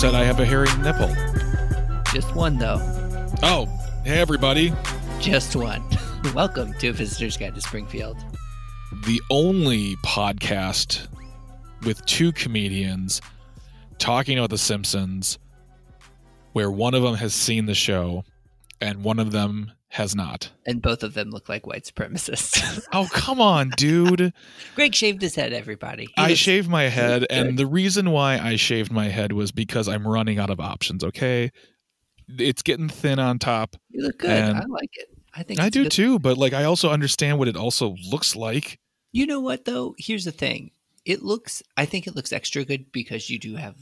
said I have a hairy nipple. Just one, though. Oh, hey everybody. Just one. Welcome to A Visitor's Guide to Springfield. The only podcast with two comedians talking about The Simpsons where one of them has seen the show and one of them has not. And both of them look like white supremacists. Oh, come on, dude. Greg shaved his head, everybody. He I shaved my head, and the reason why I shaved my head was because I'm running out of options, okay? It's getting thin on top. You look good. I like it. I think I do too, but like I also understand what it also looks like. You know what though? Here's the thing. It looks. I think it looks extra good because you do have.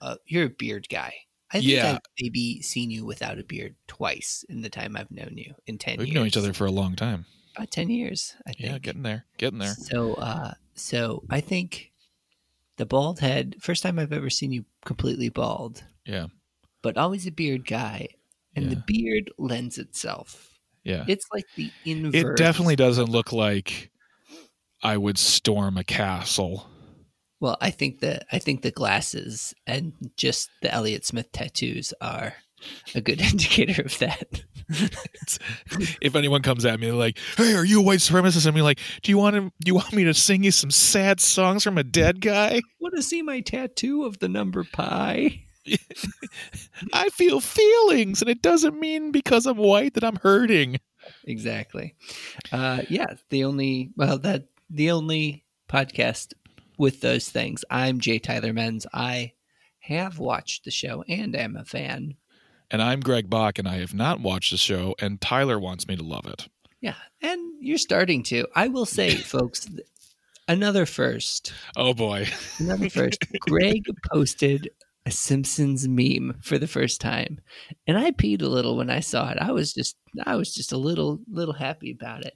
Uh, you're a beard guy. I think Yeah. I've maybe seen you without a beard twice in the time I've known you in 10 We've years. known each other for a long time. about ten years. I think. Yeah, getting there, getting there. So, uh, so I think the bald head. First time I've ever seen you completely bald, Yeah, but always a beard guy, and the beard lends itself. yeah. It's like the inverse. It definitely doesn't look like I would storm a castle. Well, I think that I think the glasses and just the Elliott Smith tattoos are a good indicator of that. If anyone comes at me like, "Hey, are you a white supremacist?" I'm like, "Do you want to? Do you want me to sing you some sad songs from a dead guy?" Want to see my tattoo of the number pi? I feel feelings, and it doesn't mean because I'm white that I'm hurting. Exactly. Uh, yeah, the only well that the only podcast with those things. I'm Jay Tyler Menz. I have watched the show and am a fan. And I'm Greg Bach, and I have not watched the show, and Tyler wants me to love it. Yeah, and you're starting to. I will say, folks, another first. Oh boy. Another first. Greg posted a Simpsons meme for the first time, and I peed a little when I saw it. I was just, I was just a little, little happy about it.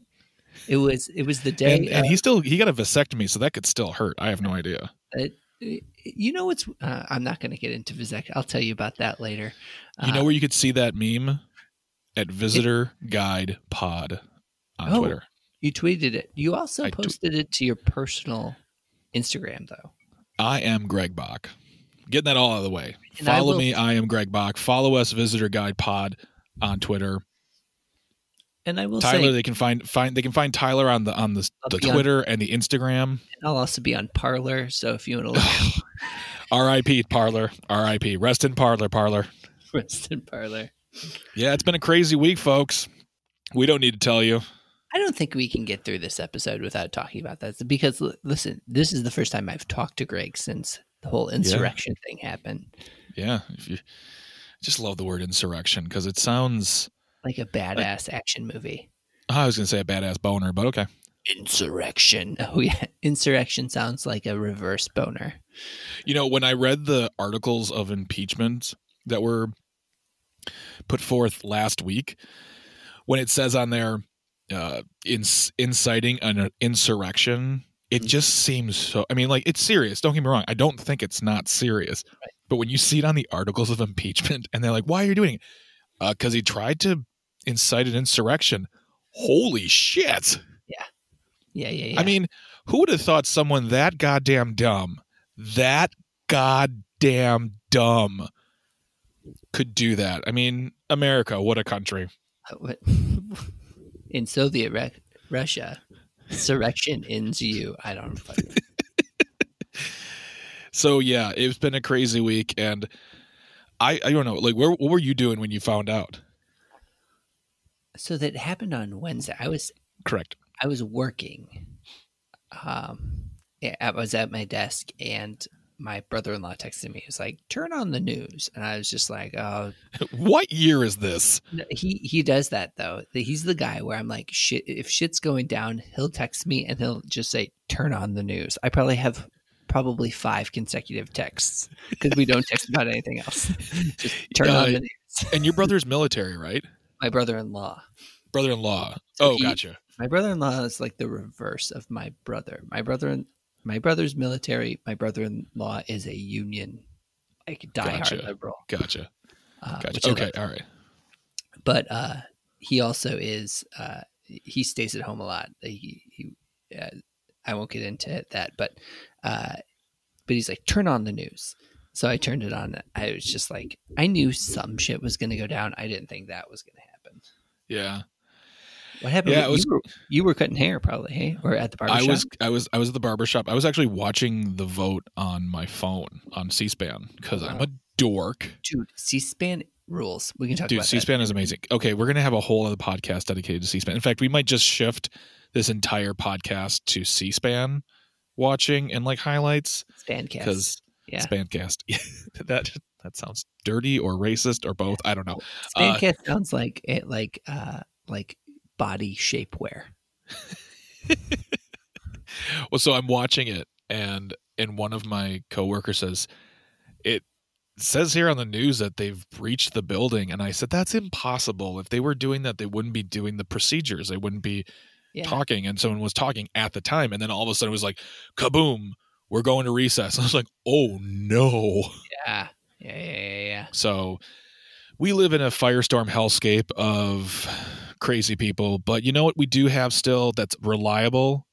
It was, it was the day. And, and he still he got a vasectomy, so that could still hurt. I have no idea. uh, you know what's? Uh, I'm not going to get into vasectomy. I'll tell you about that later. You know Uh, where you could see that meme? At Visitor Guide Pod on Oh. Twitter. you tweeted it. You also I tw- posted it to your personal Instagram, though. I am Greg Bach. Getting that all out of the way. And I Follow will- me. I am Greg Bach. Follow us, Visitor Guide Pod on Twitter. And I will Tyler, say, they can find find they can find Tyler on the on the, the be on- Twitter and the Instagram. I'll also be on Parler. So if you want to look R.I.P. Parler. R.I.P. Rest in Parler. Parler. Rest in Parler. Yeah, it's been a crazy week, folks. We don't need to tell you. I don't think we can get through this episode without talking about that because listen, this is the first time I've talked to Greg since the whole insurrection thing happened. Yeah, if you just love the word insurrection because it sounds. Like a badass action movie. I was gonna say a badass boner, but okay. Insurrection. Oh yeah, insurrection sounds like a reverse boner. You know, when I read the articles of impeachment that were put forth last week, when it says on there uh, inc- inciting an insurrection, it Mhm. just seems so. I mean, like it's serious. Don't get me wrong. I don't think it's not serious, but when you see it on the articles of impeachment, and they're like, "Why are you doing it?" Because he tried to incite an insurrection. Holy shit! Yeah, yeah, yeah. yeah. I mean, who would have thought someone that goddamn dumb, that goddamn dumb, could do that? I mean, America, what a country. Uh, in Soviet Ru- Russia, insurrection ends you. I don't. So yeah, it's been a crazy week, and I I don't know, like, where what were you doing when you found out? So that happened on Wednesday. I was Correct. I was working. Um, I was at my desk, and my brother-in-law texted me. He was like, "Turn on the news," and I was just like, "Oh." What year is this? He he does that though. He's the guy where I'm like, "Shit." If shit's going down, he'll text me and he'll just say, "Turn on the news." I probably have probably five consecutive texts because we don't text about anything else. just turn Uh, on the news. And your brother's military, right? My brother-in-law. Brother-in-law. So oh, he- gotcha. My brother-in-law is like the reverse of my brother. My brother, my brother's military. My brother-in-law is a union, like diehard Gotcha. liberal. Gotcha. Uh, Gotcha. Okay. All right. but uh, he also is. Uh, he stays at home a lot. He, he uh, I won't get into that, but uh, but he's like, turn on the news. So I turned it on. I was just like, I knew some shit was going to go down. I didn't think that was going to happen. Yeah. What happened? Yeah, it was- you, were, you were cutting hair, probably, hey, or at the barbershop? I was I was I was at the barber shop. I was actually watching the vote on my phone on C-SPAN because I'm a dork. Dude, C-SPAN rules. We can talk about that. Dude, C-SPAN is amazing. Okay, we're gonna have a whole other podcast dedicated to C-SPAN. In fact, we might just shift this entire podcast to C-SPAN watching and like highlights. Spancast. because Yeah. Spancast. that that sounds dirty or racist or both. I don't know. Uh, sounds like it, like uh, like body shapewear. Well, so I'm watching it, and and one of my coworkers says, "It says here on the news that they've breached the building," and I said, "That's impossible. If they were doing that, they wouldn't be doing the procedures. They wouldn't be Yeah. talking." And someone was talking at the time, and then all of a sudden it was like, "Kaboom! We're going to recess." I was like, "Oh no!" Yeah. Yeah. Yeah. Yeah. yeah. So we live in a firestorm hellscape of crazy people, but you know what? We do have still that's reliable.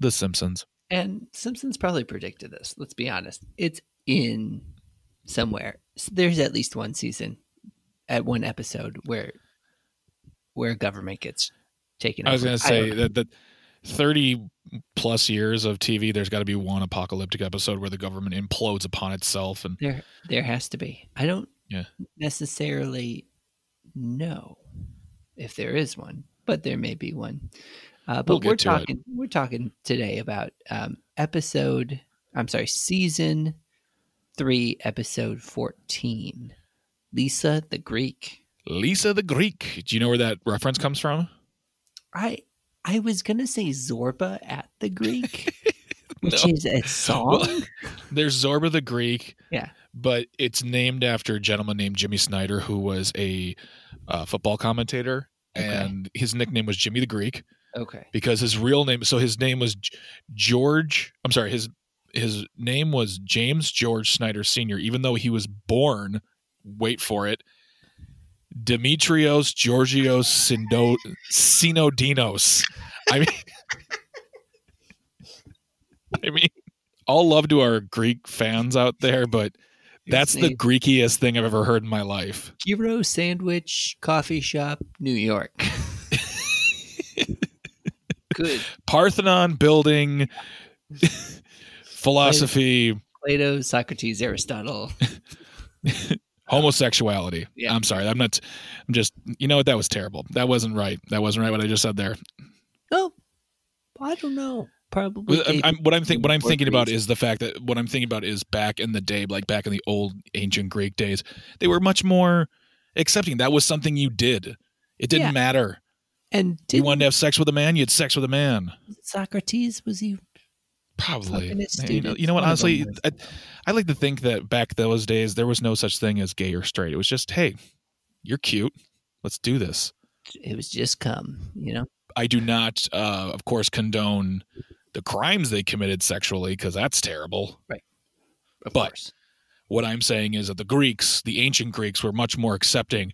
The Simpsons. And Simpsons probably predicted this. Let's be honest. It's in somewhere. So there's at least one season, at one episode where where government gets taken. I was going to say that that 30 plus years of TV, there's got to be one apocalyptic episode where the government implodes upon itself. And there there has to be. I don't Yeah. necessarily know if there is one, but there may be one. Uh, but We'll we're to it. talking we're talking today about um, episode. I'm sorry, season three, episode fourteen. Lisa the Greek. Lisa the Greek. Do you know where that reference comes from? I I was gonna say Zorba at the Greek, which No. is a song. Well, There's Zorba the Greek. Yeah. But it's named after a gentleman named Jimmy Snyder, who was a uh, football commentator. Okay. And his nickname was Jimmy the Greek. okay. because his real name so his name was George I'm sorry his his name was James George Snyder Sr. even though he was born wait for it Demetrios Georgios Sindo, Synodinos I mean I mean all love to our Greek fans out there but that's the Greekiest thing I've ever heard in my life Gyro Sandwich Coffee Shop, New York. Good. Parthenon building philosophy Plato, Socrates, Aristotle. homosexuality. Yeah. I'm sorry. I'm not. I'm just. You know what? That was terrible. That wasn't right. That wasn't right. What I just said there. No, I don't know. Probably. I'm, I'm, what I'm think. What I'm or thinking about is the fact that what I'm thinking about is back in the day, like back in the old ancient Greek days, they were much more accepting. That was something you did. It didn't Yeah. matter. and you wanted to have sex with a man, you had sex with a man. Socrates was he? Probably. You know, you know what? One of them Honestly, I, I like to think that back those days there was no such thing as gay or straight. It was just, hey, you're cute. Let's do this. It was just come. You know. I do not, uh, of course, condone the crimes they committed sexually because that's terrible. Right. Of But- course. What I'm saying is that the Greeks, the ancient Greeks, were much more accepting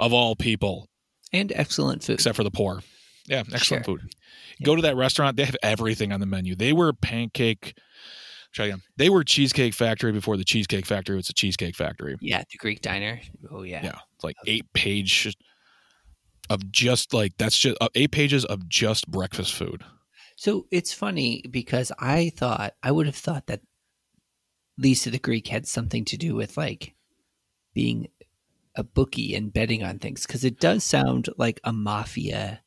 of all people And excellent food. except for the poor. Yeah, excellent Sure. food. Go to that restaurant; they have everything on the menu. They were pancake. Try again. They were cheesecake factory before the cheesecake factory was a cheesecake factory. yeah, the Greek diner. Oh yeah. Yeah, it's like eight page of just like that's just uh, eight pages of just breakfast food. So it's funny because I thought I would have thought that Lisa the Greek had something to do with like being a bookie and betting on things because it does sound like a mafia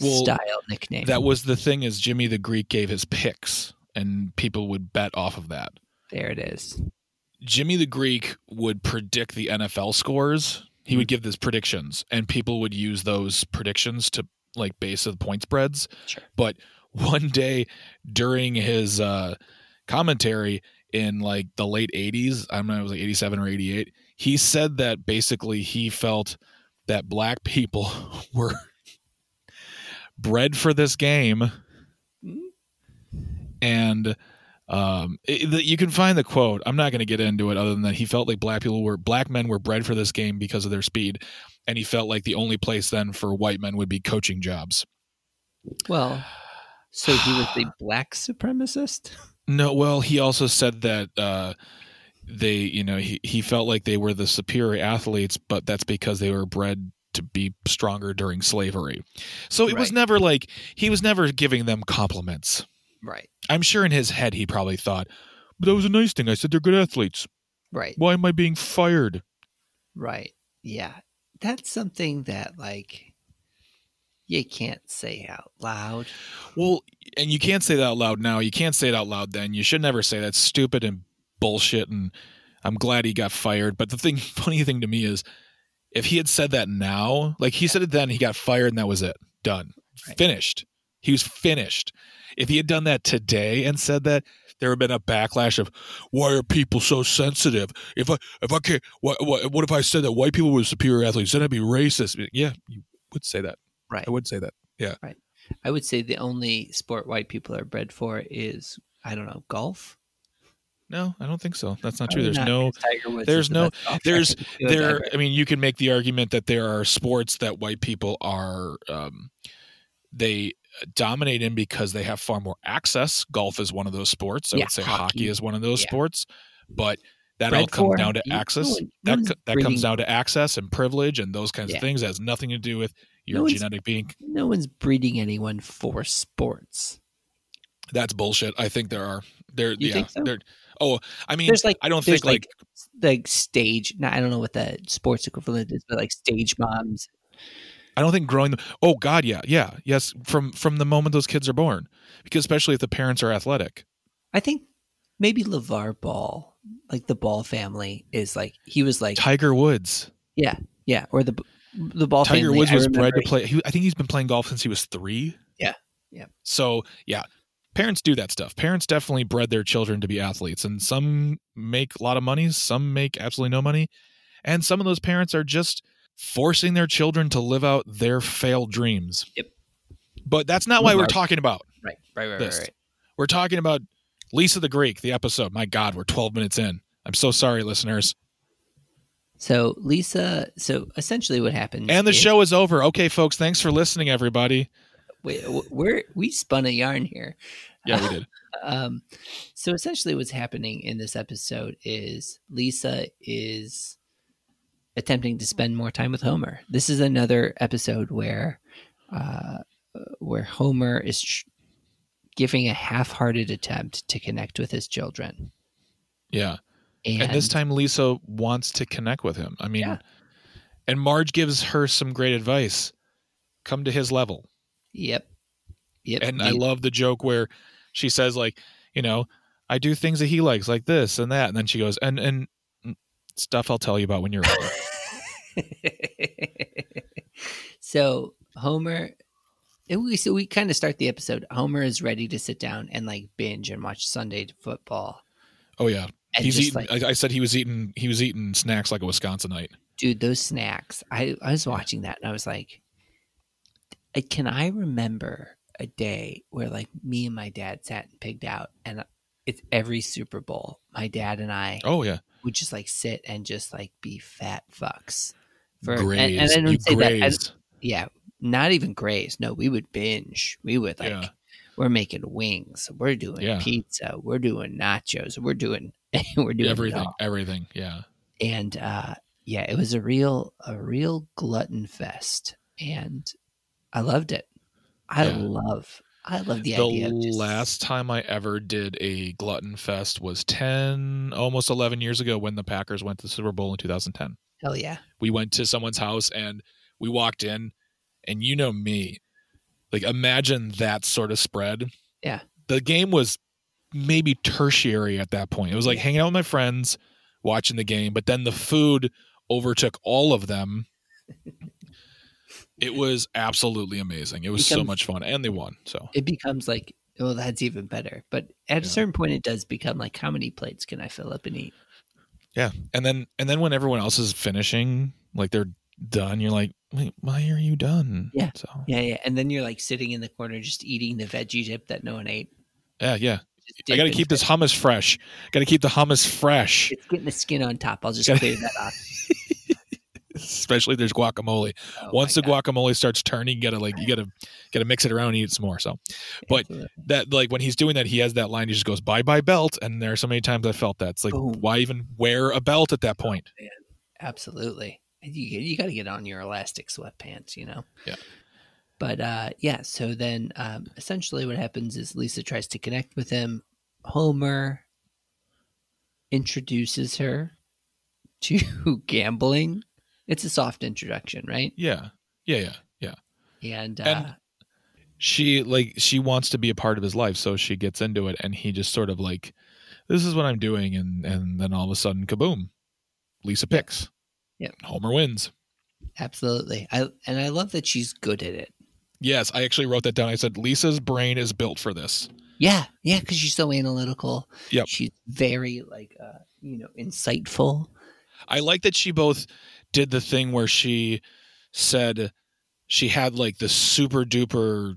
Well, style nickname. That was the thing is Jimmy the Greek gave his picks and people would bet off of that. there it is. Jimmy the Greek would predict the NFL scores. He would give his predictions and people would use those predictions to like base of the point spreads. Sure. But one day during his uh commentary in like the late 80s, I don't know, it was like 87 or 88, he said that basically he felt that black people were bred for this game and um, it, the, you can find the quote. I'm not going to get into it other than that he felt like black people were black men were bred for this game because of their speed, and he felt like the only place then for white men would be coaching jobs. Well, so he was a black supremacist. No, well, he also said that uh, they you know he, he felt like they were the superior athletes but that's because they were bred to be stronger during slavery so it was never like he was never giving them compliments Right. i'm sure in his head he probably thought but that was a nice thing i said they're good athletes Right. why am i being fired Right. Yeah. That's something that like you can't say out loud. well and you can't say that out loud now you can't say it out loud then you should never say that's stupid and bullshit and i'm glad he got fired but the thing funny thing to me is if he had said that now like he said it then he got fired and that was it done Right. finished he was finished if he had done that today and said that there would have been a backlash of why are people so sensitive if i if i can't what what, what if i said that white people were superior athletes then i'd be racist yeah you would say that Right. i would say that Yeah. Right. I would say the only sport white people are bred for is I don't know, golf. No i don't think so that's not true there's not, no 'cause Tiger Woods there's no- there's- to do it there i mean you can make the argument that there are sports that white people are um, they dominate in because they have far more access golf is one of those sports i Yeah, would say hockey. hockey is one of those Yeah. sports but that Bred all comes down to access no that that comes down to access and privilege and those kinds Yeah. of things it has nothing to do with your No genetic being No one's breeding anyone for sports. that's bullshit i think there are there You yeah think so? there oh i mean There's like i don't think like like stage. No, I don't know what the sports equivalent is, but like stage moms. I don't think growing them. Oh God, yeah, yeah, yes. From from the moment those kids are born, because especially if the parents are athletic. I think maybe LeVar Ball, like the Ball family, is like he was like Tiger Woods. yeah, yeah, or the the Ball Tiger family. Woods was bred to play. He, I think he's been playing golf since he was three. Yeah, yeah. So yeah, parents do that stuff. Parents definitely bred their children to be athletes, and some make a lot of money, some make absolutely no money, and some of those parents are just forcing their children to live out their failed dreams. Yep. But that's not why we're talking about. Right, right, right, This. right, right. We're talking about Lisa the Greek, the episode. My God, we're 12 minutes in. I'm so sorry, listeners. So Lisa, so essentially what happens, And the is- show is over. Okay, folks, thanks for listening, everybody. We, we're we spun a yarn here. Yeah, we did. Um, so essentially, what's happening in this episode is Lisa is attempting to spend more time with Homer. This is another episode where uh, where Homer is tr- giving a half-hearted attempt to connect with his children, Yeah. and, And, this time, Lisa wants to connect with him. I mean, Yeah. and Marge gives her some great advice come to his level. Yep, yep, And I love the joke where she says, like, you know, I do things that he likes, like this and that. And then she goes, and, and mm, stuff I'll tell you about when you're older. so Homer, we so we kind of start the episode. Homer is ready to sit down and like binge and watch Sunday football. oh, yeah. And He's eating, like, I, I said he was eating, he was eating snacks like a Wisconsinite. dude, those snacks. I I was watching that and I was like, can I remember a day where like me and my dad sat and pigged out, and it's every Super Bowl. My dad and I Oh, yeah. would just like sit and just like be fat fucks. and- graze. and I don't you say that. I- yeah, not even graze. No, we would binge. We would like Yeah. we're making wings. We're doing Yeah. pizza. We're doing nachos. We're doing we're doing everything, everything. Yeah. And uh, yeah, it was a real a real glutton fest, and I loved it. I Yeah. love I love the, The idea. Of just, last time I ever did a glutton fest was 10, almost 11 years ago when the Packers went to the Super Bowl in 2010. hell yeah, We went to someone's house and we walked in, and you know me, like imagine that sort of spread. Yeah. The game was maybe tertiary at that point. It was like Yeah. hanging out with my friends, watching the game, but then the food overtook all of them. It was absolutely amazing. It was so Becomes- much fun, and they won. So it becomes like oh that's even better. But at a certain point, it does become like how many plates can I fill up and eat? Yeah, and then and then when everyone else is finishing, like they're done, you're like, wait, why are you done? Yeah. So Yeah, yeah. And then you're like sitting in the corner just eating the veggie dip that no one ate. yeah, yeah. I got to keep this hummus fresh. Got to keep the hummus fresh. It's getting the skin on top. I'll just Gotta- clear that off. Especially if there's guacamole. Oh Once the God. guacamole starts turning, you gotta like you gotta gotta mix it around and eat some more. So but- Absolutely. that like when he's doing that, he has that line. He just goes bye bye belt, and there are so many times I felt that. It's like Boom. why even wear a belt at that point? Absolutely. You, you got to get on your elastic sweatpants, you know? Yeah. But uh, yeah, so then um, essentially what happens is Lisa tries to connect with him. Homer introduces her to gambling. It's a soft introduction, right? Yeah, yeah, yeah, yeah. And, uh, And- She like she wants to be a part of his life, so she gets into it, and he just sort of like, this is what I'm doing, and and then all of a sudden, kaboom, Lisa picks. Yep. Homer wins. absolutely. I and I love that she's good at it. Yes, I actually wrote that down. I said Lisa's brain is built for this. Yeah, yeah, because she's so analytical. Yep. She's very like uh, you know insightful. I like that she both did the thing where she said she had like the super duper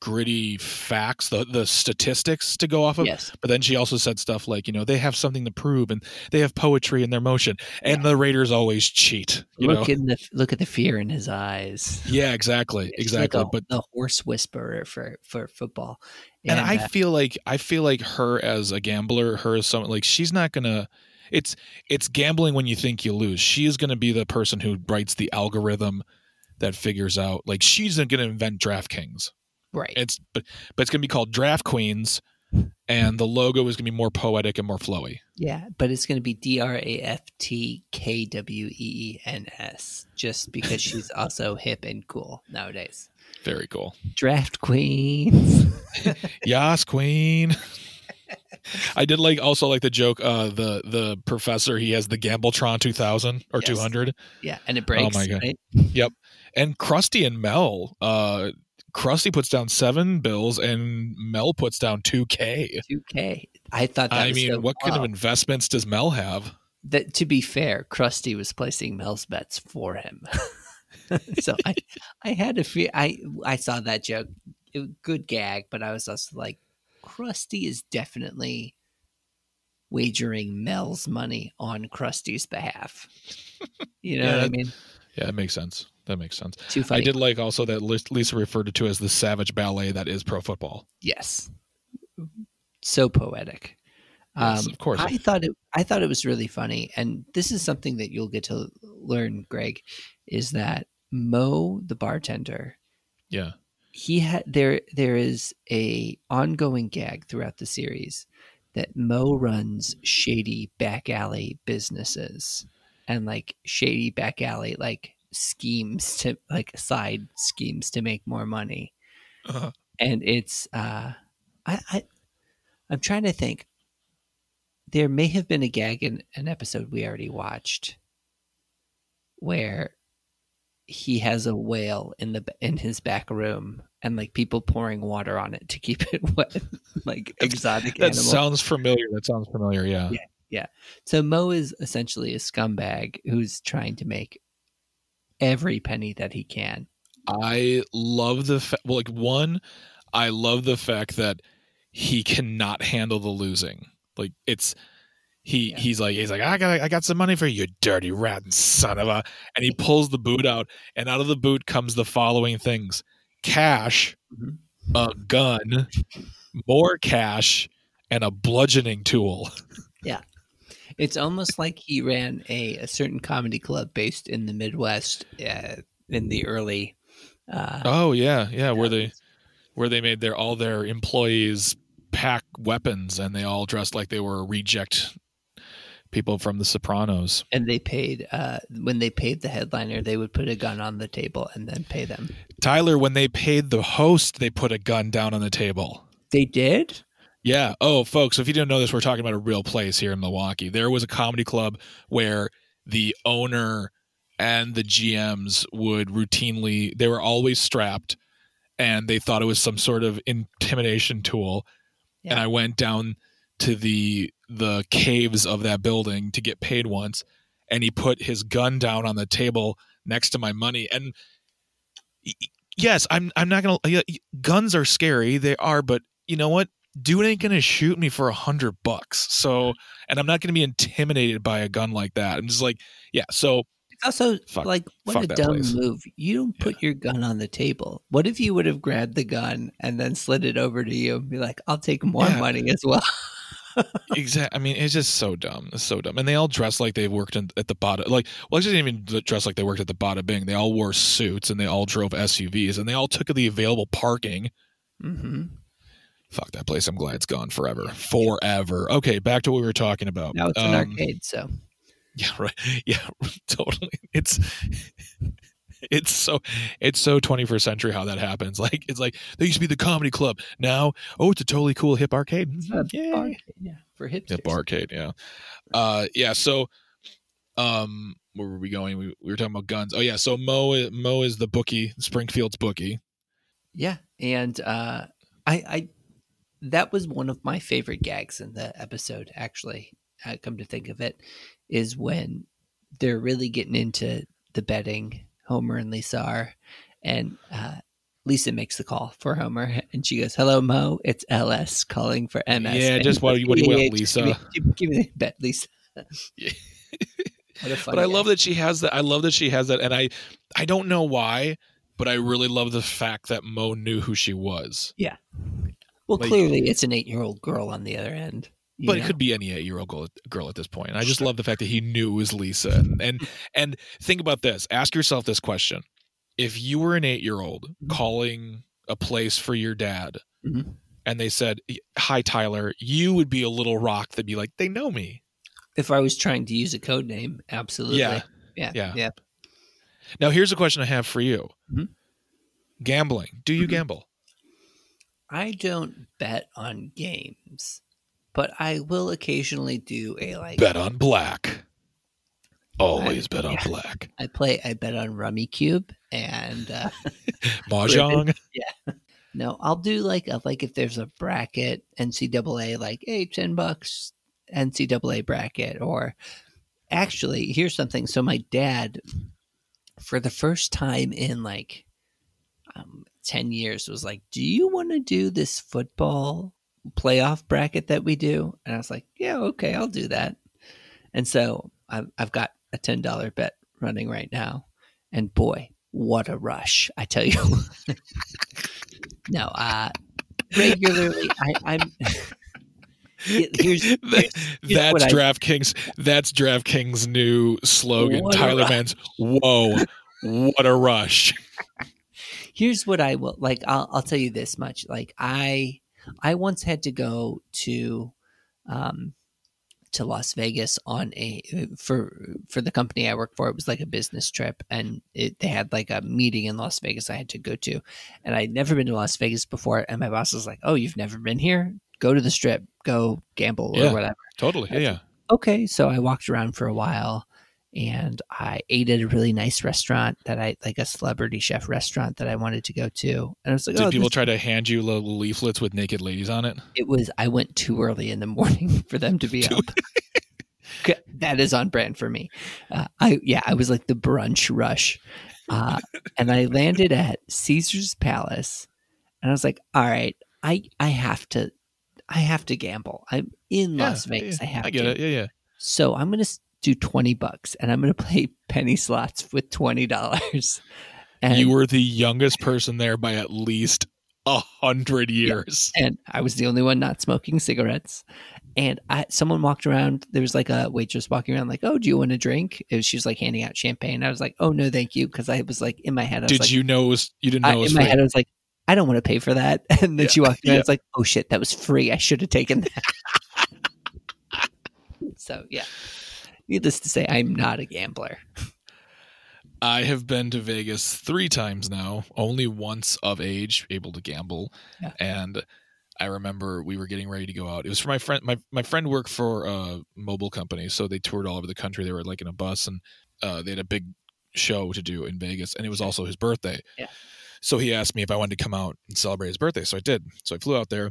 gritty facts, the the statistics to go off of. Yes, But then she also said stuff like, you know, they have something to prove and they have poetry in their motion. And the Raiders always cheat. You look know? in the look at the fear in his eyes. yeah, exactly. Like Exactly. a- but the horse whisperer for for football. and, I uh, feel like I feel like her as a gambler, her as someone like she's not gonna it's it's gambling when you think you lose. She is gonna be the person who writes the algorithm that figures out like she's gonna invent DraftKings. right. It's but but it's gonna be called Draft Queens and the logo is gonna be more poetic and more flowy. yeah, but it's going to be D R A F T K W E E N S, just because she's also hip and cool nowadays. Very cool. Draft queens. Yas, Queen. I did like also like the joke. Uh, the the professor he has the Gambletron 2000 or Yes. 200, yeah, and it breaks. Oh my God. Right? and Krusty and Mel. Uh, Krusty puts down seven bills and Mel puts down two K. Two K. I thought that I mean, so what kind of investments does Mel have? that to be fair, Krusty was placing Mel's bets for him. so I, I had a feel I I saw that joke. It, good gag, but I was also like, Krusty is definitely wagering Mel's money on Krusty's behalf. You know Yeah, what I mean? Yeah, that makes sense. That makes sense. Too funny. I did like also that Lisa referred to, to as the savage ballet that is pro football. Yes. So poetic. Yes, Um, of course. I thought it. I thought it was really funny, and this is something that you'll get to learn, Greg, is that Moe, the bartender, Yeah. He had there. There is a ongoing gag throughout the series that Moe runs shady back alley businesses and like shady back alley like schemes to like side schemes to make more money Uh, and it's uh I, I i'm trying to think there may have been a gag in an episode we already watched where he has a whale in the in his back room and like people pouring water on it to keep it wet like exotic that animal sounds familiar. That sounds familiar. Yeah. Yeah. so Moe is essentially a scumbag who's trying to make every penny that he can I love the fa- well, like one, I love the fact that he cannot handle the losing. Like it's he Yeah. he's like he's like I got I got some money for you, you dirty rotten son of a, and he pulls the boot out, and out of the boot comes the following things: cash, Mhm. a gun, more cash, and a bludgeoning tool. Yeah it's almost like he ran a, a certain comedy club based in the Midwest uh, in the early. Uh, Oh yeah, yeah, where they where they made their all their employees pack weapons and they all dressed like they were reject people from the Sopranos. and they paid uh, when they paid the headliner, they would put a gun on the table and then pay them. Tyler, when they paid the host, they put a gun down on the table. They did. Yeah. Oh, folks, if you didn't know this, we're talking about a real place here in Milwaukee. There was a comedy club where the owner and the GMs would routinely, they were always strapped and they thought it was some sort of intimidation tool. And I went down to the the caves of that building to get paid once and he put his gun down on the table next to my money and yes, I'm I'm not going to guns are scary, they are, but you know what? dude ain't gonna shoot me for a hundred bucks. So, and I'm not gonna be intimidated by a gun like that. I'm just like, yeah. So If Also, Fuck- like, what fuck a dumb place. move. You don't put your gun on the table. What if you would have grabbed the gun and then slid it over to you and be like, I'll take more Yeah. money as well? Exactly. I mean, it's just so dumb. It's so dumb. And they all dress like they worked in, at the bottom. Like, well, they didn't even dress like they worked at the Bada Bing. They all wore suits and they all drove SUVs and they all took the available parking. hmm Fuck that place. I'm glad it's gone forever. Forever. Okay, back to what we were talking about. Now it's an Um, arcade, so Yeah, right. Yeah, totally. It's it's so it's so 21st century how that happens. Like it's like they used to be the comedy club. Now, oh, it's a totally cool hip arcade. Yay. arcade, yeah, for hip Hip arcade, yeah. Uh yeah, so um where were we going? We, we were talking about guns. Oh yeah, so Moe Moe is the bookie, Springfield's bookie. Yeah, and uh, I, I, that was one of my favorite gags in the episode. Actually, uh, come to think of it, is when they're really getting into the betting. Homer and Lisa are, and uh, Lisa makes the call for Homer, and she goes, "Hello, Moe. It's LS calling for MS." Yeah, And just what- what do you "Yeah, want, just give me- Lisa?" Give, me the bet, Lisa. Yeah. What a but I love that she has that. I love that she has that, and I I don't know why, but I really love the fact that Moe knew who she was. Yeah. Well, like- clearly, it's an eight-year-old girl on the other end. But it could be any eight year old girl, girl at this point. And I just love the fact that he knew it was Lisa. And, and and think about this. Ask yourself this question: If you were an eight year old calling a place for your dad, Mhm. and they said, "Hi, Tyler," you would be a little rocked. They'd be like, "They know me." If I was trying to use a code name, absolutely. Yeah. Yeah. Yeah. Yeah. Now, here's a question I have for you: Mhm. Gambling. Do you Mhm. gamble? I don't bet on games, but I will occasionally do a like Bet on black. Always bet on yeah. black. I play I bet on Rummikub and uh Mahjong. no, I'll do like a, like if there's a bracket NCAA like hey 10 bucks NCAA bracket or actually here's something so my dad for the first time in like um, 10 years was like do you want to do this football playoff bracket that we do and I was like yeah okay I'll do that and so I've, I've got a $10 bet running right now and boy what a rush i tell you no uh regularly i i'm here's, That- that's I- DraftKings. That's DraftKings' new slogan. Tyler. Mans. Whoa, what a rush! here's what I will like. I'll, I'll tell you this much. Like I, I once had to go to, um, to Las Vegas on a for for the company I work for. It was like a business trip, and it, they had like a meeting in Las Vegas I had to go to, and I'd never been to Las Vegas before. And my boss was like, "Oh, you've never been here? Go to the strip, go gamble or whatever." Totally. Yeah, yeah. okay. So I walked around for a while and I ate at a really nice restaurant that I like a celebrity chef restaurant that I wanted to go to. And I was like, Did oh, people try to hand you little leaflets with naked ladies on it? it was, I went too early in the morning for them to be up. That is on brand for me. Uh, I, yeah, I was like the brunch rush. Uh, and I landed at Caesar's Palace and I was like, all right, I, I have to, I have to gamble. I'm in Yeah, Las Vegas. yeah, I have I get to. it. Yeah, yeah. So I'm going to do 20 bucks and I'm going to play penny slots with $20. And, you were the youngest person there by at least a hundred years. and I was the only one not smoking cigarettes. And I, someone walked around. There was like a waitress walking around, like, "Oh, do you want a drink?" It was, she was like handing out champagne. I was like, "Oh no, thank you," because I was like in my head. I was like, Did like, you know? It was, you didn't know I, it was in my free? head, I was like, "I don't want to pay for that." And then Yeah, she walked around. yeah. I was like, "Oh shit, that was free. I should have taken that." so yeah, needless to say, I'm not a gambler. I have been to Vegas three times now, only once of age, able to gamble. Yeah. And I remember we were getting ready to go out. It was for my friend. My, my friend worked for a mobile company, so they toured all over the country. They were like in a bus, and uh, they had a big show to do in Vegas, and it was also his birthday. Yeah. So he asked me if I wanted to come out and celebrate his birthday. So I did. So I flew out there,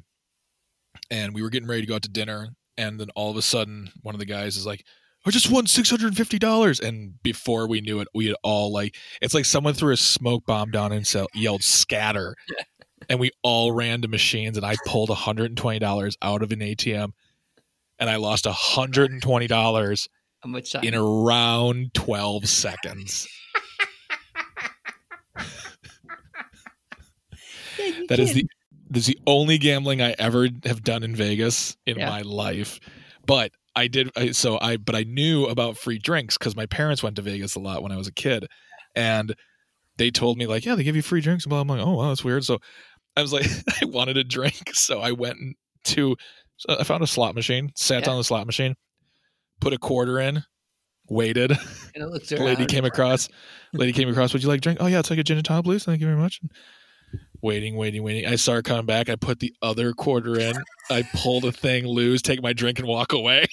and we were getting ready to go out to dinner, and then all of a sudden, one of the guys is like, I just won six hundred and fifty dollars, and before we knew it, we had all like it's like someone threw a smoke bomb down and sell, yelled "scatter," and we all ran to machines, and I pulled hundred and twenty dollars out of an ATM, and I lost hundred and twenty dollars, How much time? in around 12 seconds. Yeah, That is the that is the only gambling I ever have done in Vegas in Yeah. my life. But I did I, so I but I knew about free drinks because my parents went to Vegas a lot when I was a kid, and they told me like, yeah, they give you free drinks. And blah. I'm like, oh wow, that's weird. So I was like, I wanted a drink, so I went to so I found a slot machine, sat Yeah. down on the slot machine, put a quarter in, waited. And it looks The lady came across. Lady came across. Would you like a drink? Oh yeah, it's like a gin and tonic, please. Thank you very much. Waiting, waiting, waiting. I started coming back. I put the other quarter in. I pull the thing, loose, take my drink, and walk away.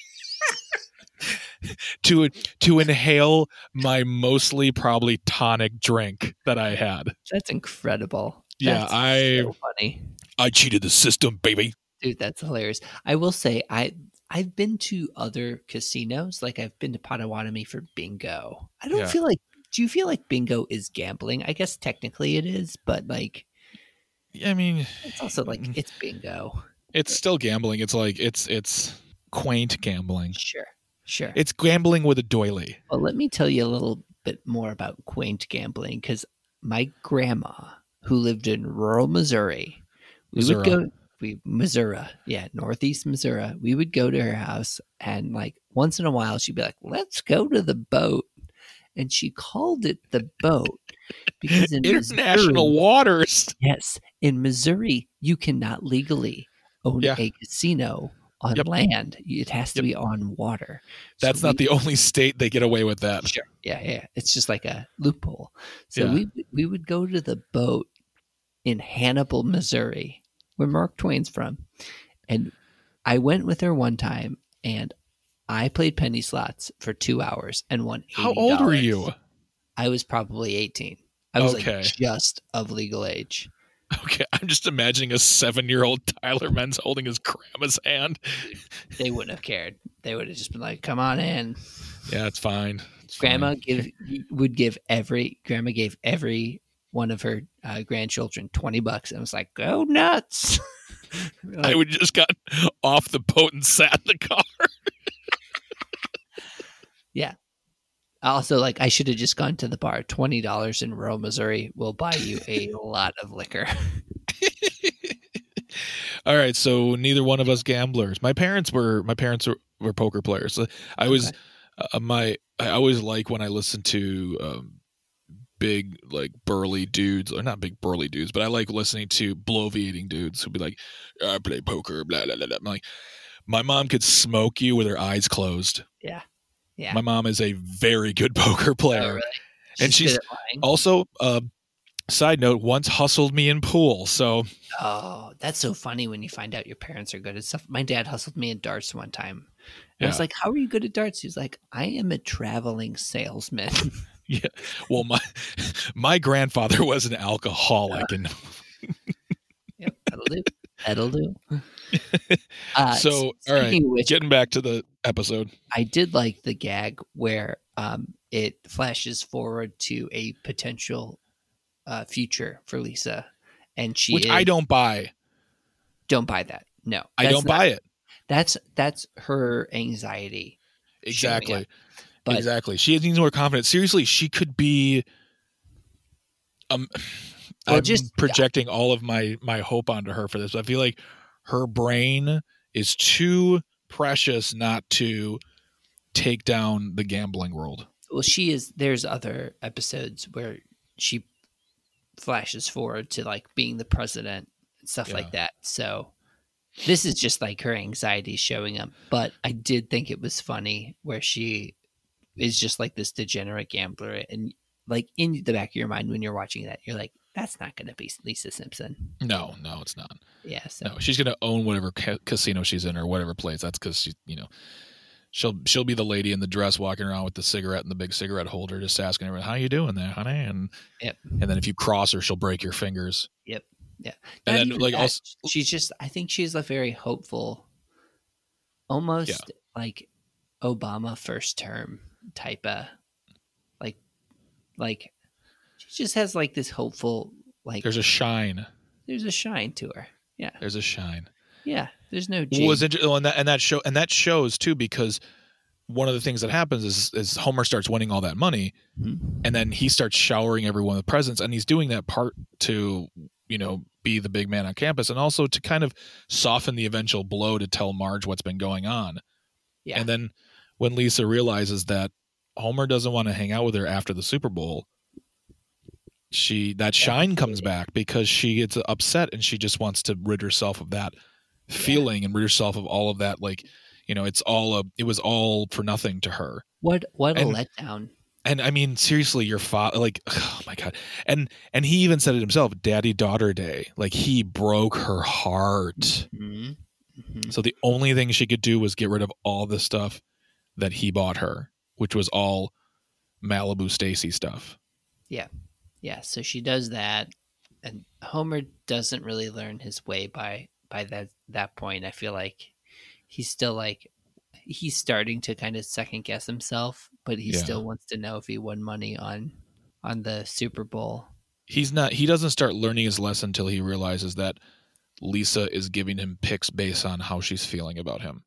To to inhale my mostly probably tonic drink that I had. That's incredible. Yeah, That's I so funny. I cheated the system, baby. Dude, that's hilarious. I will say I I've been to other casinos, like I've been to Potawatomi for bingo. I don't Yeah. feel like do you feel like bingo is gambling? I guess technically it is, but like I mean, it's also like Mm. it's bingo. it's still gambling. It's like it's it's quaint gambling. Sure. Sure. It's gambling with a doily. Well, let me tell you a little bit more about quaint gambling because my grandma, who lived in rural Missouri, we would Missouri. go. We Missouri, yeah, northeast Missouri. We would go to her house, and like once in a while, she'd be like, "Let's go to the boat," and she called it the boat because in International Missouri, waters. yes, in Missouri, you cannot legally own Yeah. a casino on Yep. land. It has to Yep. be on water. So That's not we- the only state they get away with that. Sure. Yeah, yeah. It's just like a loophole. So Yeah. we we would go to the boat in Hannibal, Missouri, where Mark Twain's from. And I went with her one time and I played penny slots for two hours and won. $80. How old were you? I was probably 18. I was Okay. like just of legal age. Okay, I'm just imagining a seven-year-old Tyler Menz holding his grandma's hand. They wouldn't have cared. They would have just been like, come on in. Yeah, it's fine. It's fine. grandma give would give every grandma gave every one of her uh, grandchildren 20 bucks and was like go nuts I would just got off the boat and sat in the car. Also like i should have just gone to the bar $20 in rural missouri will buy you a lot of liquor All right, so neither one of us gamblers. My parents were my parents were, were poker players. I was uh, my I always like when I listen to um, big like burly dudes or not big burly dudes, but I like listening to bloviating dudes who be like, I play poker, blah blah blah. blah. I'm like, my mom could smoke you with her eyes closed. yeah My mom is a very good poker Oh, player. really? And she's- at lying? Also, um, side note, once hustled me in pool. So oh that's so funny when you find out your parents are good at stuff my dad hustled me in darts one time and i was like how are you good at darts he's like i am a traveling salesman yeah well my my grandfather was an alcoholic and yep that'll do uh, so all right which, getting back to the episode I did like the gag where um, it flashes forward to a potential uh, future for Lisa, and she which is- i don't buy don't buy that. No, i don't not- buy it That's that's her anxiety. exactly. But exactly she needs more confidence seriously she could be um I'm just- projecting all of my my hope onto her for this i feel like her brain is too precious not to take down the gambling world well, she is. There's other episodes where she flashes forward to like being the president and stuff Yeah. like that. So this is just like her anxiety showing up. But I did think it was funny where she is just like this degenerate gambler, and like in the back of your mind when you're watching that, you're like, that's not going to be Lisa Simpson. no no it's not Yeah. So No, she's gonna own whatever ca- casino she's in or whatever place. That's because she, you know, she'll she'll be the lady in the dress walking around with the cigarette and the big cigarette holder, just asking everyone, "How you doing there, honey?" And Yep. and then if you cross her, she'll break your fingers. Yep. Yeah. And then, like, that. also- she's just. I think she's a very hopeful, almost like Obama first term type of, like, like she just has like this hopeful, like There's a shine. there's a shine to her. Yeah, There's a shine. yeah. There's no. What was inter- oh, and that and that show and that shows too because one of the things that happens is is Homer starts winning all that money, Mhm. and then he starts showering everyone with presents, and he's doing that part to you know be the big man on campus, and also to kind of soften the eventual blow to tell Marge what's been going on. Yeah. And then when Lisa realizes that Homer doesn't want to hang out with her after the Super Bowl, she that shine comes back because she gets upset and she just wants to rid herself of that feeling and rid herself of all of that like you know it's all a it was all for nothing to her. What what a And- letdown. and i mean seriously your father like oh my god. And and he even said it himself daddy daughter day. Like he broke her heart. Mhm. Mhm. so the only thing she could do was get rid of all the stuff that he bought her which was all malibu stacy stuff. Yeah, so she does that, and Homer doesn't really learn his way by by that that point. I feel like he's still like he's starting to kind of second guess himself, but he Yeah. still wants to know if he won money on on the Super Bowl. he's not he doesn't start learning his lesson until he realizes that lisa is giving him picks based on how she's feeling about him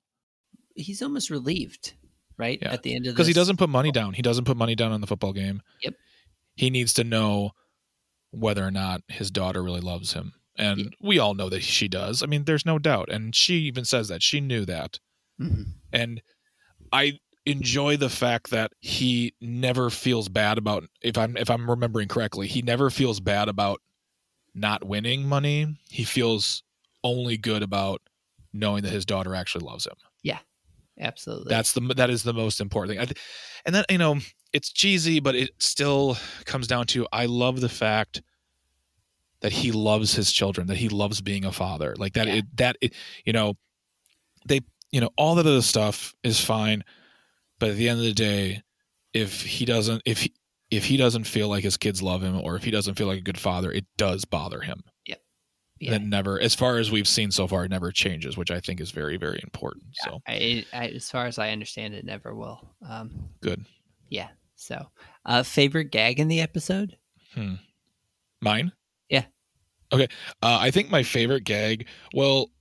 He's almost relieved, right? Yeah. At the end of because he doesn't put money down he doesn't put money down on the football game Yep. He needs to know whether or not his daughter really loves him and Yeah. we all know that she does i mean there's no doubt and she even says that she knew that Mhm. and i enjoy the fact that he never feels bad about if i'm if i'm remembering correctly he never feels bad about not winning money he feels only good about knowing that his daughter actually loves him Yeah. Absolutely. that's the that is the most important thing I and then you know it's cheesy but it still comes down to i love the fact that he loves his children that he loves being a father like that Yeah. it that it, you know they you know all that other stuff is fine but at the end of the day if he doesn't if he if he doesn't feel like his kids love him or if he doesn't feel like a good father it does bother him yeah. that never as far as we've seen so far it never changes which i think is very very important so I, I, as far as I understand, it never will. Um, good yeah. So, uh, favorite gag in the episode? Hmm. Mine? Yeah. Okay. Uh, I think my favorite gag. Well,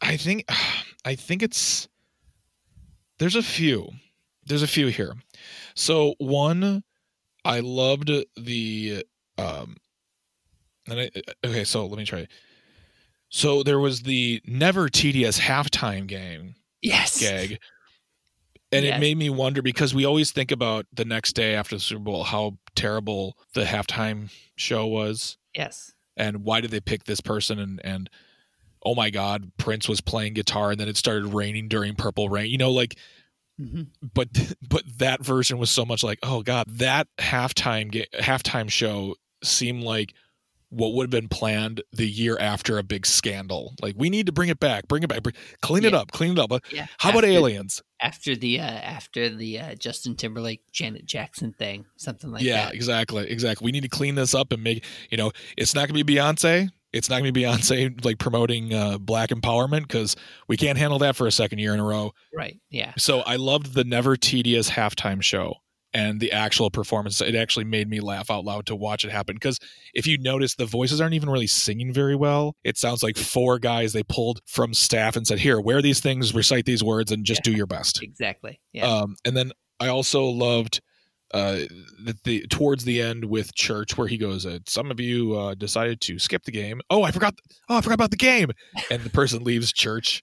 I think I think it's there's a few. There's a few here. So one, I loved the um. And I, okay, so let me try. So there was the never tedious halftime game Yes. gag. And Yes. it made me wonder because we always think about the next day after the Super Bowl how terrible the halftime show was Yes. and why did they pick this person and and oh my god Prince was playing guitar and then it started raining during Purple Rain you know like hmm but but that version was so much like oh god that halftime ga- halftime show seemed like what would have been planned the year after a big scandal like we need to bring it back bring it back bring, clean it up clean it up Yeah. how about aliens After the uh, after the uh, Justin Timberlake Janet Jackson thing, something like yeah, that. Yeah, exactly, exactly. We need to clean this up and make you know it's not going to be Beyonce. It's not going to be Beyonce like promoting uh, black empowerment because we can't handle that for a second year in a row. Right. Yeah. So I loved the never tedious halftime show and the actual performance. It actually made me laugh out loud to watch it happen because if you notice, the voices aren't even really singing very well. It sounds like four guys they pulled from staff and said, "Here, wear these things, recite these words, and just do your best." Exactly. Yeah. Um, and then I also loved uh, the, the towards the end with church where he goes, uh, "Some of you uh, decided to skip the game. Oh, I forgot. Oh, I forgot about the game." And the person leaves church.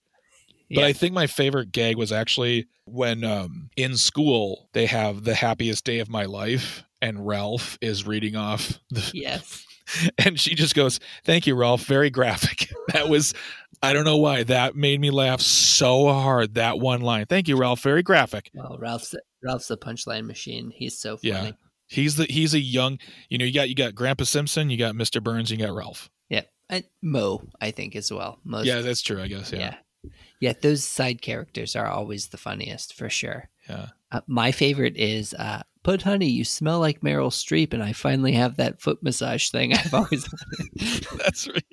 But Yeah. I think my favorite gag was actually when um, in school they have the happiest day of my life, and Ralph is reading off the, yes. and she just goes, "Thank you, Ralph. Very graphic." That was, I don't know why that made me laugh so hard. That one line, "Thank you, Ralph. Very graphic." Well, Ralph's Ralph's a punchline machine. He's so funny. Yeah. He's the he's a young, you know, you got you got Grandpa Simpson, you got Mr. Burns, you got Ralph. Yeah. And Moe, I think as well. Most. Yeah, that's true. I guess. Yeah. Yeah. Yeah. those side characters are always the funniest for sure. Yeah. Uh, my favorite is uh, Put Honey, you smell like Meryl Streep, and I finally have that foot massage thing I've always wanted. That's right.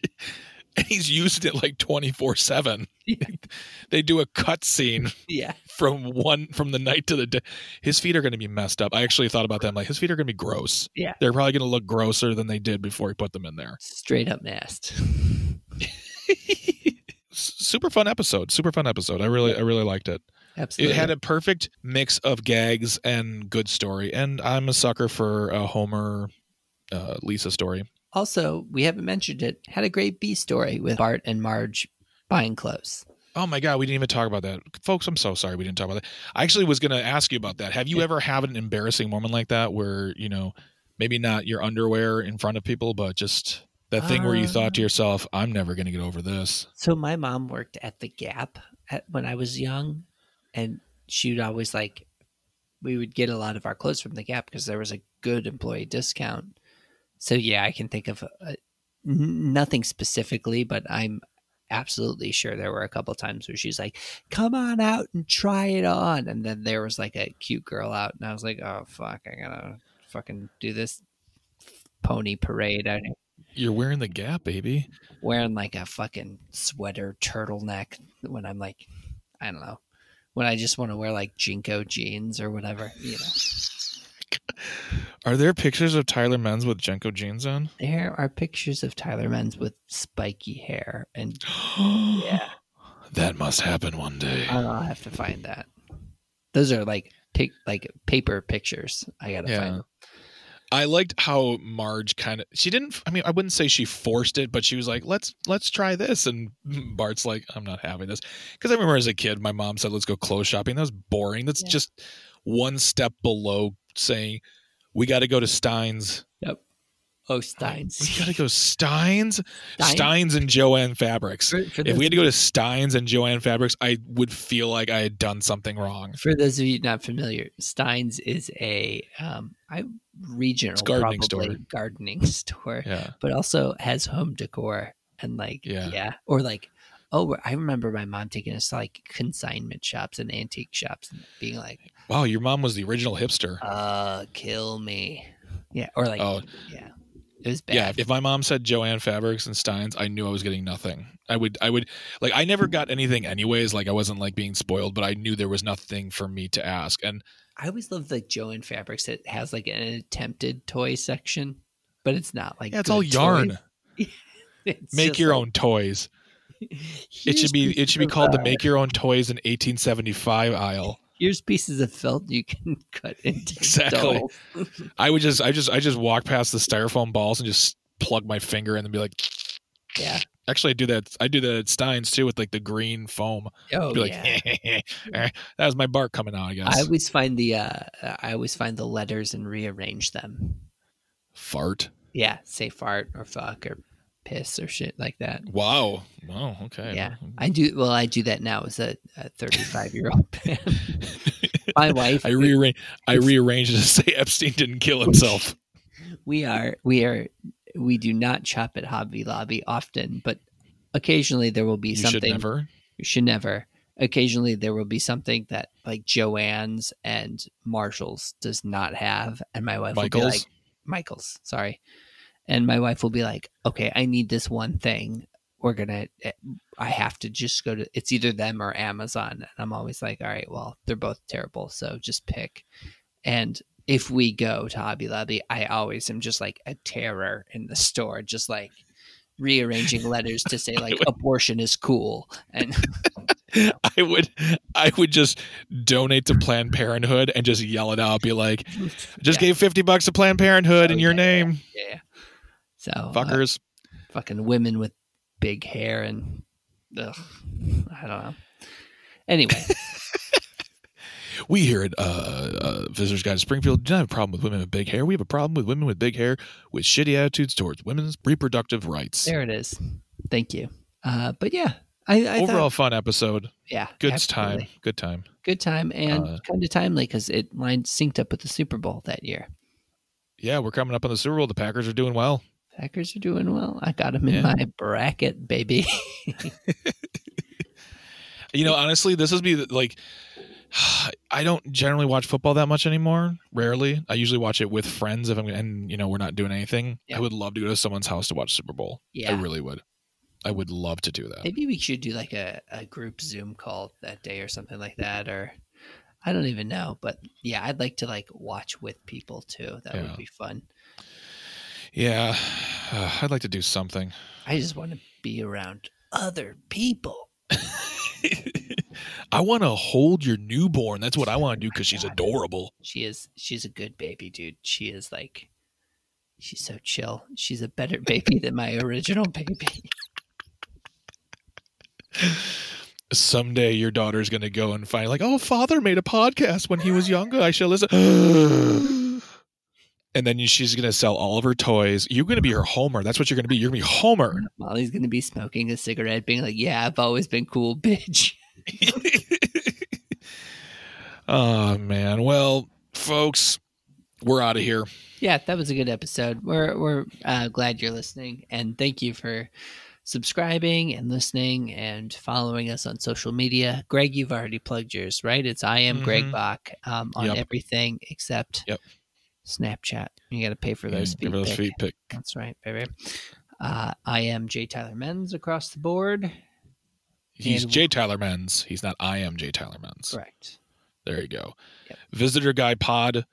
And he's used it like twenty four seven. They do a cut scene yeah. from one from the night to the day. His feet are going to be messed up. I actually thought about that. I'm like, his feet are going to be gross. Yeah. They're probably going to look grosser than they did before he put them in there. Straight up nast. Super fun episode. Super fun episode. I really, I really liked it. Absolutely. It had a perfect mix of gags and good story, and I'm a sucker for a Homer uh, Lisa story. also, we haven't mentioned it, had a great B story with Bart and Marge buying clothes. Oh my god, we didn't even talk about that, folks. I'm so sorry we didn't talk about that. I actually was going to ask you about that. Have you Yeah. ever had an embarrassing moment like that, where you know, maybe not your underwear in front of people, but just that thing where you thought to Uh, yourself, "I'm never going to get over this." So my mom worked at the Gap at, when I was young, and she would always like we would get a lot of our clothes from the Gap because there was a good employee discount. So yeah, I can think of uh n nothing specifically, but I'm absolutely sure there were a couple times where she's like, "Come on out and try it on," and then there was like a cute girl out, and I was like, "Oh fuck, I gotta fucking do this pony parade out here." You're wearing the Gap, baby. wearing like a fucking sweater turtleneck when I'm like, I don't know, when I just want to wear like JNCO jeans or whatever. You know, Are there pictures of Tyler Menz with JNCO jeans on? there are pictures of Tyler Menz with spiky hair, and yeah, That must happen one day. I'll have to find that. Those are like pic, like paper pictures. I gotta Yeah. find. Them. I liked how Marge kind of she didn't I mean I wouldn't say she forced it but she was like let's let's try this. And Bart's like I'm not having this. Cuz I remember as a kid my mom said let's go clothes shopping. That was boring. That's Yeah. just one step below saying we got to go to Stein's Oh, Steins. we got to go Stein's Stein- Stein's and Jo-Ann Fabrics For, for if we had to go to Stein's and Jo-Ann Fabrics I would feel like I had done something wrong for those of you not familiar, Steins is a um, I regional It's gardening probably store. gardening store. yeah but also has home decor and like Yeah. yeah, or like oh I remember my mom taking us to like consignment shops and antique shops and being like wow your mom was the original hipster uh kill me yeah or like Oh. yeah it was bad Yeah, if my mom said Jo-Ann Fabrics and Steins, I knew I was getting nothing. I would, I would, like, I never got anything anyways. Like, I wasn't like being spoiled, but I knew there was nothing for me to ask. And I always loved like Jo-Ann Fabrics that has like an attempted toy section but it's not like yeah, it's all yarn. It's Make your like, own toys. It should be, it should be called the Make Your Own Toys in 1875 aisle. Here's pieces of felt you can cut into Exactly. I would just, I just, I just walk past the styrofoam balls and just plug my finger in and be like, yeah actually, I do that. I do that at Steins too with like the green foam. oh be like, yeah "Eh, that was my bark coming out. I guess. I always find the uh, I always find the letters and rearrange them. Fart. Yeah, say fart or fuck or piss or shit like that. Wow. Wow. Okay. Yeah, I do. Well, I do that now as a 35 year old man. My wife. I rearrange. I rearranged to say Epstein didn't kill himself. we are we are we do not shop at Hobby Lobby often, but occasionally there will be You something. should never. You should never. Occasionally there will be something that like Jo-Ann's and Marshalls does not have, and my wife will be like, Michaels, sorry. And my wife will be like, okay, I need this one thing. We're going to, eh, I have to just go to, it's either them or Amazon. And I'm always like, all right, well, they're both terrible. So just pick. And if we go to Hobby Lobby, I always am just like a terror in the store, just like rearranging letters to say like abortion is cool. And I would. I would just donate to Planned Parenthood and just yell it out. Be like, just Yeah. gave fifty bucks to Planned Parenthood oh, in Oh, your yeah, name, yeah. So uh, fuckers. fucking women with big hair and ugh, I don't know. Anyway, We here at uh, uh, Visitors Guide to Springfield do not have a problem with women with big hair. We have a problem with women with big hair with shitty attitudes towards women's reproductive rights. there it is. Thank you. Uh, but yeah, I, I Overall, thought, fun episode. yeah, Good absolutely. time. Good time. good time, and Uh, kind of timely because it lined synced up with the Super Bowl that year. Yeah, we're coming up on the Super Bowl. The Packers are doing well. Packers are doing well. I got them in Yeah. my bracket, baby. You know, honestly, this would be like I don't generally watch football that much anymore. Rarely. I usually watch it with friends if I'm and you know we're not doing anything. Yeah. I would love to go to someone's house to watch Super Bowl. Yeah, I really would. I would love to do that. maybe we should do like a, a group Zoom call that day or something like that, or I don't even know. But yeah, I'd like to like watch with people too. That Yeah. would be fun. Yeah, uh, I'd like to do something. I just want to be around other people. I want to hold your newborn. That's what I want to do because she's adorable. She is she's a good baby, dude. She is like she's so chill. She's a better baby than my original baby. Someday your daughter's going to go and find, like, oh, father made a podcast when he was younger. I shall listen. and then she's going to sell all of her toys. You're going to be her Homer. That's what you're going to be. You're going to be Homer. Molly's gonna be smoking a cigarette, being like, Yeah, I've always been cool, bitch. oh, man. Well, folks, we're out of here. Yeah, that was a good episode. We're we're uh, glad you're listening, and thank you for subscribing and listening and following us on social media. Greg, you've already plugged yours, right? It's I am Greg Mhm. Bach um, on Yep. everything except Yep. Snapchat. You got to pay for those Yeah, feet. those pic. feet pick. That's right, baby. Uh, I am J Tyler Menz across the board. He's And- J. Tyler Menz. He's not I am J. Tyler Menz. Correct. There you go. Yep. Visitor Guide Pod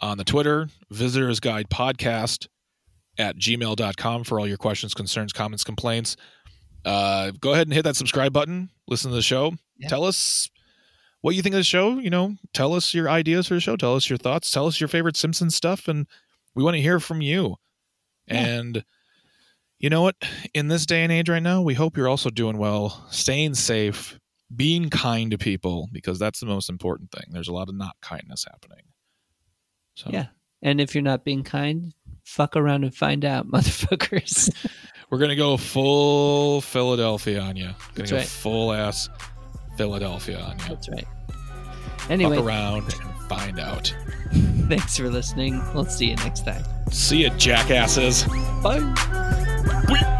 on the Twitter, Visitors Guide Podcast at gmail.com for all your questions, concerns, comments, complaints. Uh, go ahead and hit that subscribe button. Listen to the show. Yeah. Tell us what you think of the show. You know, tell us your ideas for the show. Tell us your thoughts. Tell us your favorite Simpsons stuff. And we want to hear from you. Yeah. And you know what? In this day and age right now, we hope you're also doing well, staying safe, being kind to people because that's the most important thing. There's a lot of not kindness happening. So Yeah. And if you're not being kind, fuck around and find out, motherfuckers. we're gonna go full Philadelphia on you. Gonna That's go right. full ass Philadelphia on you. That's right. Fuck Anyway, around and find out. thanks for listening. We'll see you next time. See you, jackasses. Bye.